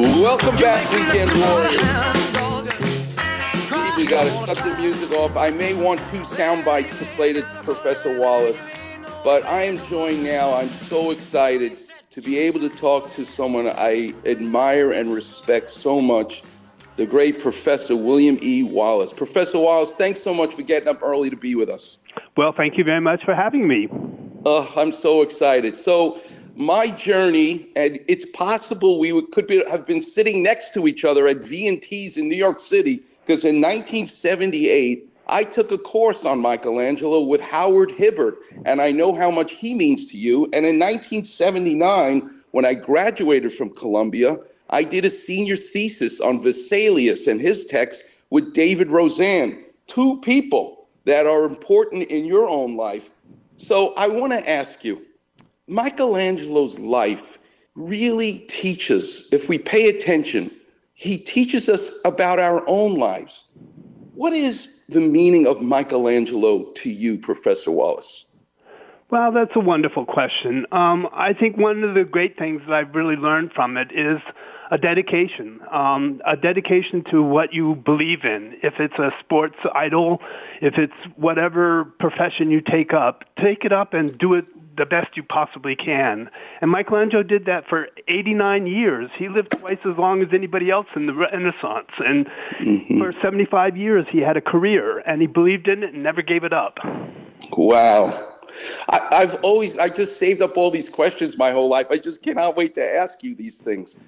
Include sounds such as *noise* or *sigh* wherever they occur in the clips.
Welcome back, Weekend Warriors. We got to shut the music off. I may want two sound bites to play to Professor Wallace, but I am joined now. I'm so excited to be able to talk to someone I admire and respect so much, the great Professor William E. Wallace. Professor Wallace, thanks so much for getting up early to be with us. Well, thank you very much for having me. Uh, I'm so excited. So, my journey, and it's possible we would, could be, have been sitting next to each other at V&T's in New York City, because in 1978, I took a course on Michelangelo with Howard Hibbard, and I know how much he means to you. And in 1979, when I graduated from Columbia, I did a senior thesis on Vesalius and his text with David Rosand, two people that are important in your own life. So I want to ask you Michelangelo's life really teaches, if we pay attention, he teaches us about our own lives. What is the meaning of Michelangelo to you, Professor Wallace? Well, that's a wonderful question. Um, I think one of the great things that I've really learned from it is a dedication, um, a dedication to what you believe in. If it's a sports idol, if it's whatever profession you take up, take it up and do it the best you possibly can. And Michelangelo did that for 89 years. He lived twice as long as anybody else in the Renaissance. And mm-hmm. for 75 years, he had a career and he believed in it and never gave it up. Wow. I, have always, I just saved up all these questions my whole life. I just cannot wait to ask you these things.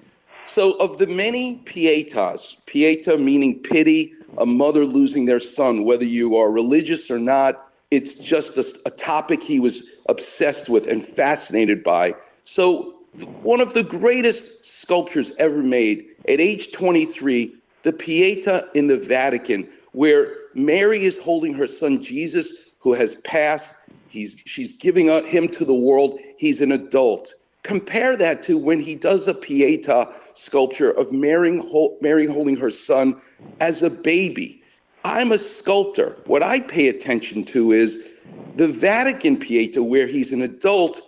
So, of the many pietas, pieta meaning pity, a mother losing their son, whether you are religious or not, it's just a, a topic he was obsessed with and fascinated by. So, one of the greatest sculptures ever made at age 23, the Pieta in the Vatican, where Mary is holding her son Jesus, who has passed. He's, she's giving him to the world. He's an adult. Compare that to when he does a Pieta sculpture of Mary, Mary holding her son as a baby. I'm a sculptor. What I pay attention to is the Vatican Pieta, where he's an adult,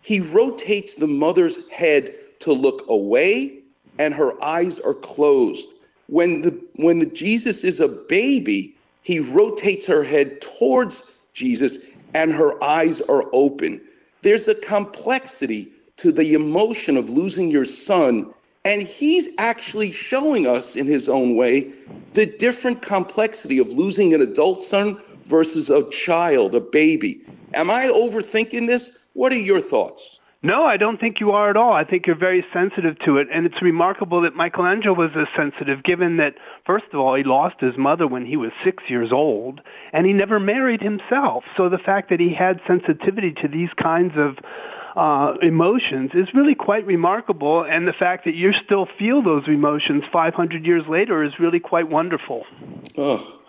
he rotates the mother's head to look away and her eyes are closed. When the when the Jesus is a baby, he rotates her head towards Jesus and her eyes are open. There's a complexity to the emotion of losing your son. And he's actually showing us in his own way the different complexity of losing an adult son versus a child, a baby. Am I overthinking this? What are your thoughts? No, I don't think you are at all. I think you're very sensitive to it. And it's remarkable that Michelangelo was as sensitive, given that, first of all, he lost his mother when he was six years old, and he never married himself. So the fact that he had sensitivity to these kinds of uh, emotions is really quite remarkable. And the fact that you still feel those emotions 500 years later is really quite wonderful. Oh.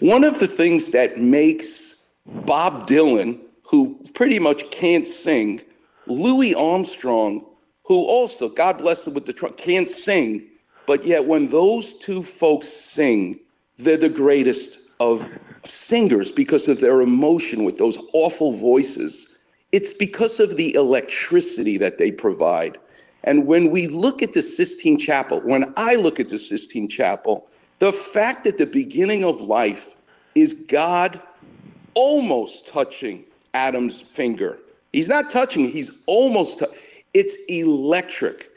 One of the things that makes Bob Dylan, who pretty much can't sing, Louis Armstrong, who also, God bless him with the trunk, can't sing, but yet when those two folks sing, they're the greatest of singers because of their emotion with those awful voices it's because of the electricity that they provide. And when we look at the Sistine Chapel, when I look at the Sistine Chapel, the fact that the beginning of life is God almost touching Adam's finger. He's not touching, he's almost, it's electric.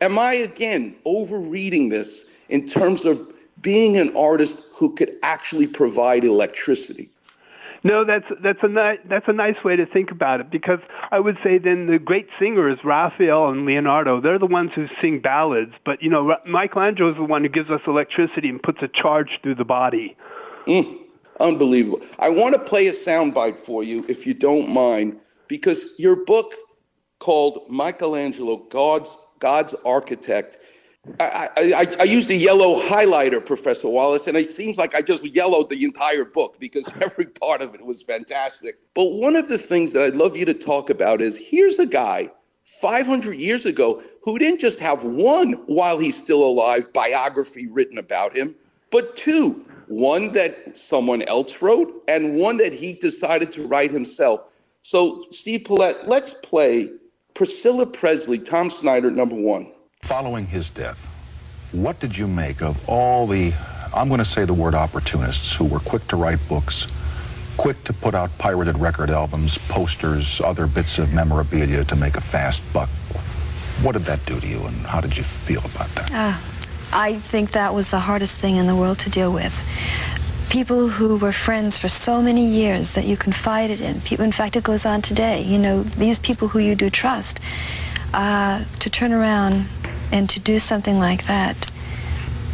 Am I again overreading this in terms of being an artist who could actually provide electricity? No, that's that's a ni- that's a nice way to think about it because I would say then the great singers Raphael and Leonardo they're the ones who sing ballads, but you know Michelangelo is the one who gives us electricity and puts a charge through the body. Mm, unbelievable! I want to play a soundbite for you if you don't mind because your book called Michelangelo God's God's Architect I, I, I, used a yellow highlighter, Professor Wallace, and it seems like I just yellowed the entire book because *laughs* every part of it was fantastic. But one of the things that I'd love you to talk about is here's a guy 500 years ago who didn't just have one while he's still alive biography written about him, but two one that someone else wrote and one that he decided to write himself. So, Steve Paulette, let's play Priscilla Presley, Tom Snyder, number one. Following his death, what did you make of all the, I'm going to say the word opportunists, who were quick to write books, quick to put out pirated record albums, posters, other bits of memorabilia to make a fast buck? What did that do to you, and how did you feel about that? Uh, I think that was the hardest thing in the world to deal with. People who were friends for so many years that you confided in. In fact, it goes on today. You know, these people who you do trust, uh, to turn around and to do something like that,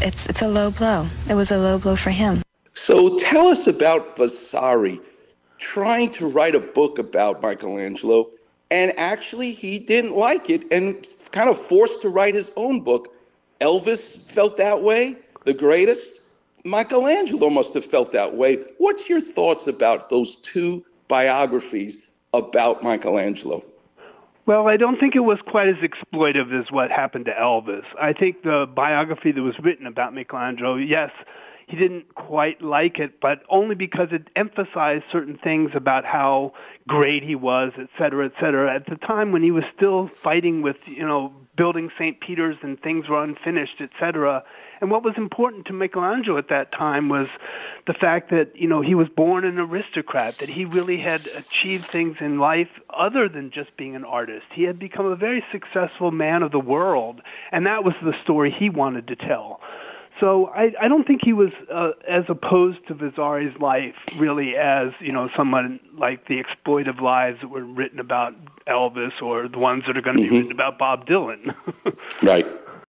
it's it's a low blow. It was a low blow for him. So tell us about Vasari trying to write a book about Michelangelo, and actually he didn't like it and kind of forced to write his own book. Elvis felt that way, the greatest. Michelangelo must have felt that way. What's your thoughts about those two biographies about Michelangelo? Well, I don't think it was quite as exploitive as what happened to Elvis. I think the biography that was written about Michelangelo, yes, he didn't quite like it, but only because it emphasized certain things about how great he was, et cetera, et cetera. At the time when he was still fighting with, you know, building St. Peter's and things were unfinished, et cetera. And what was important to Michelangelo at that time was the fact that, you know, he was born an aristocrat, that he really had achieved things in life other than just being an artist. He had become a very successful man of the world, and that was the story he wanted to tell. So I, I don't think he was uh, as opposed to Vasari's life really as you know someone like the exploitive lives that were written about Elvis or the ones that are going to mm-hmm. be written about Bob Dylan. *laughs* right.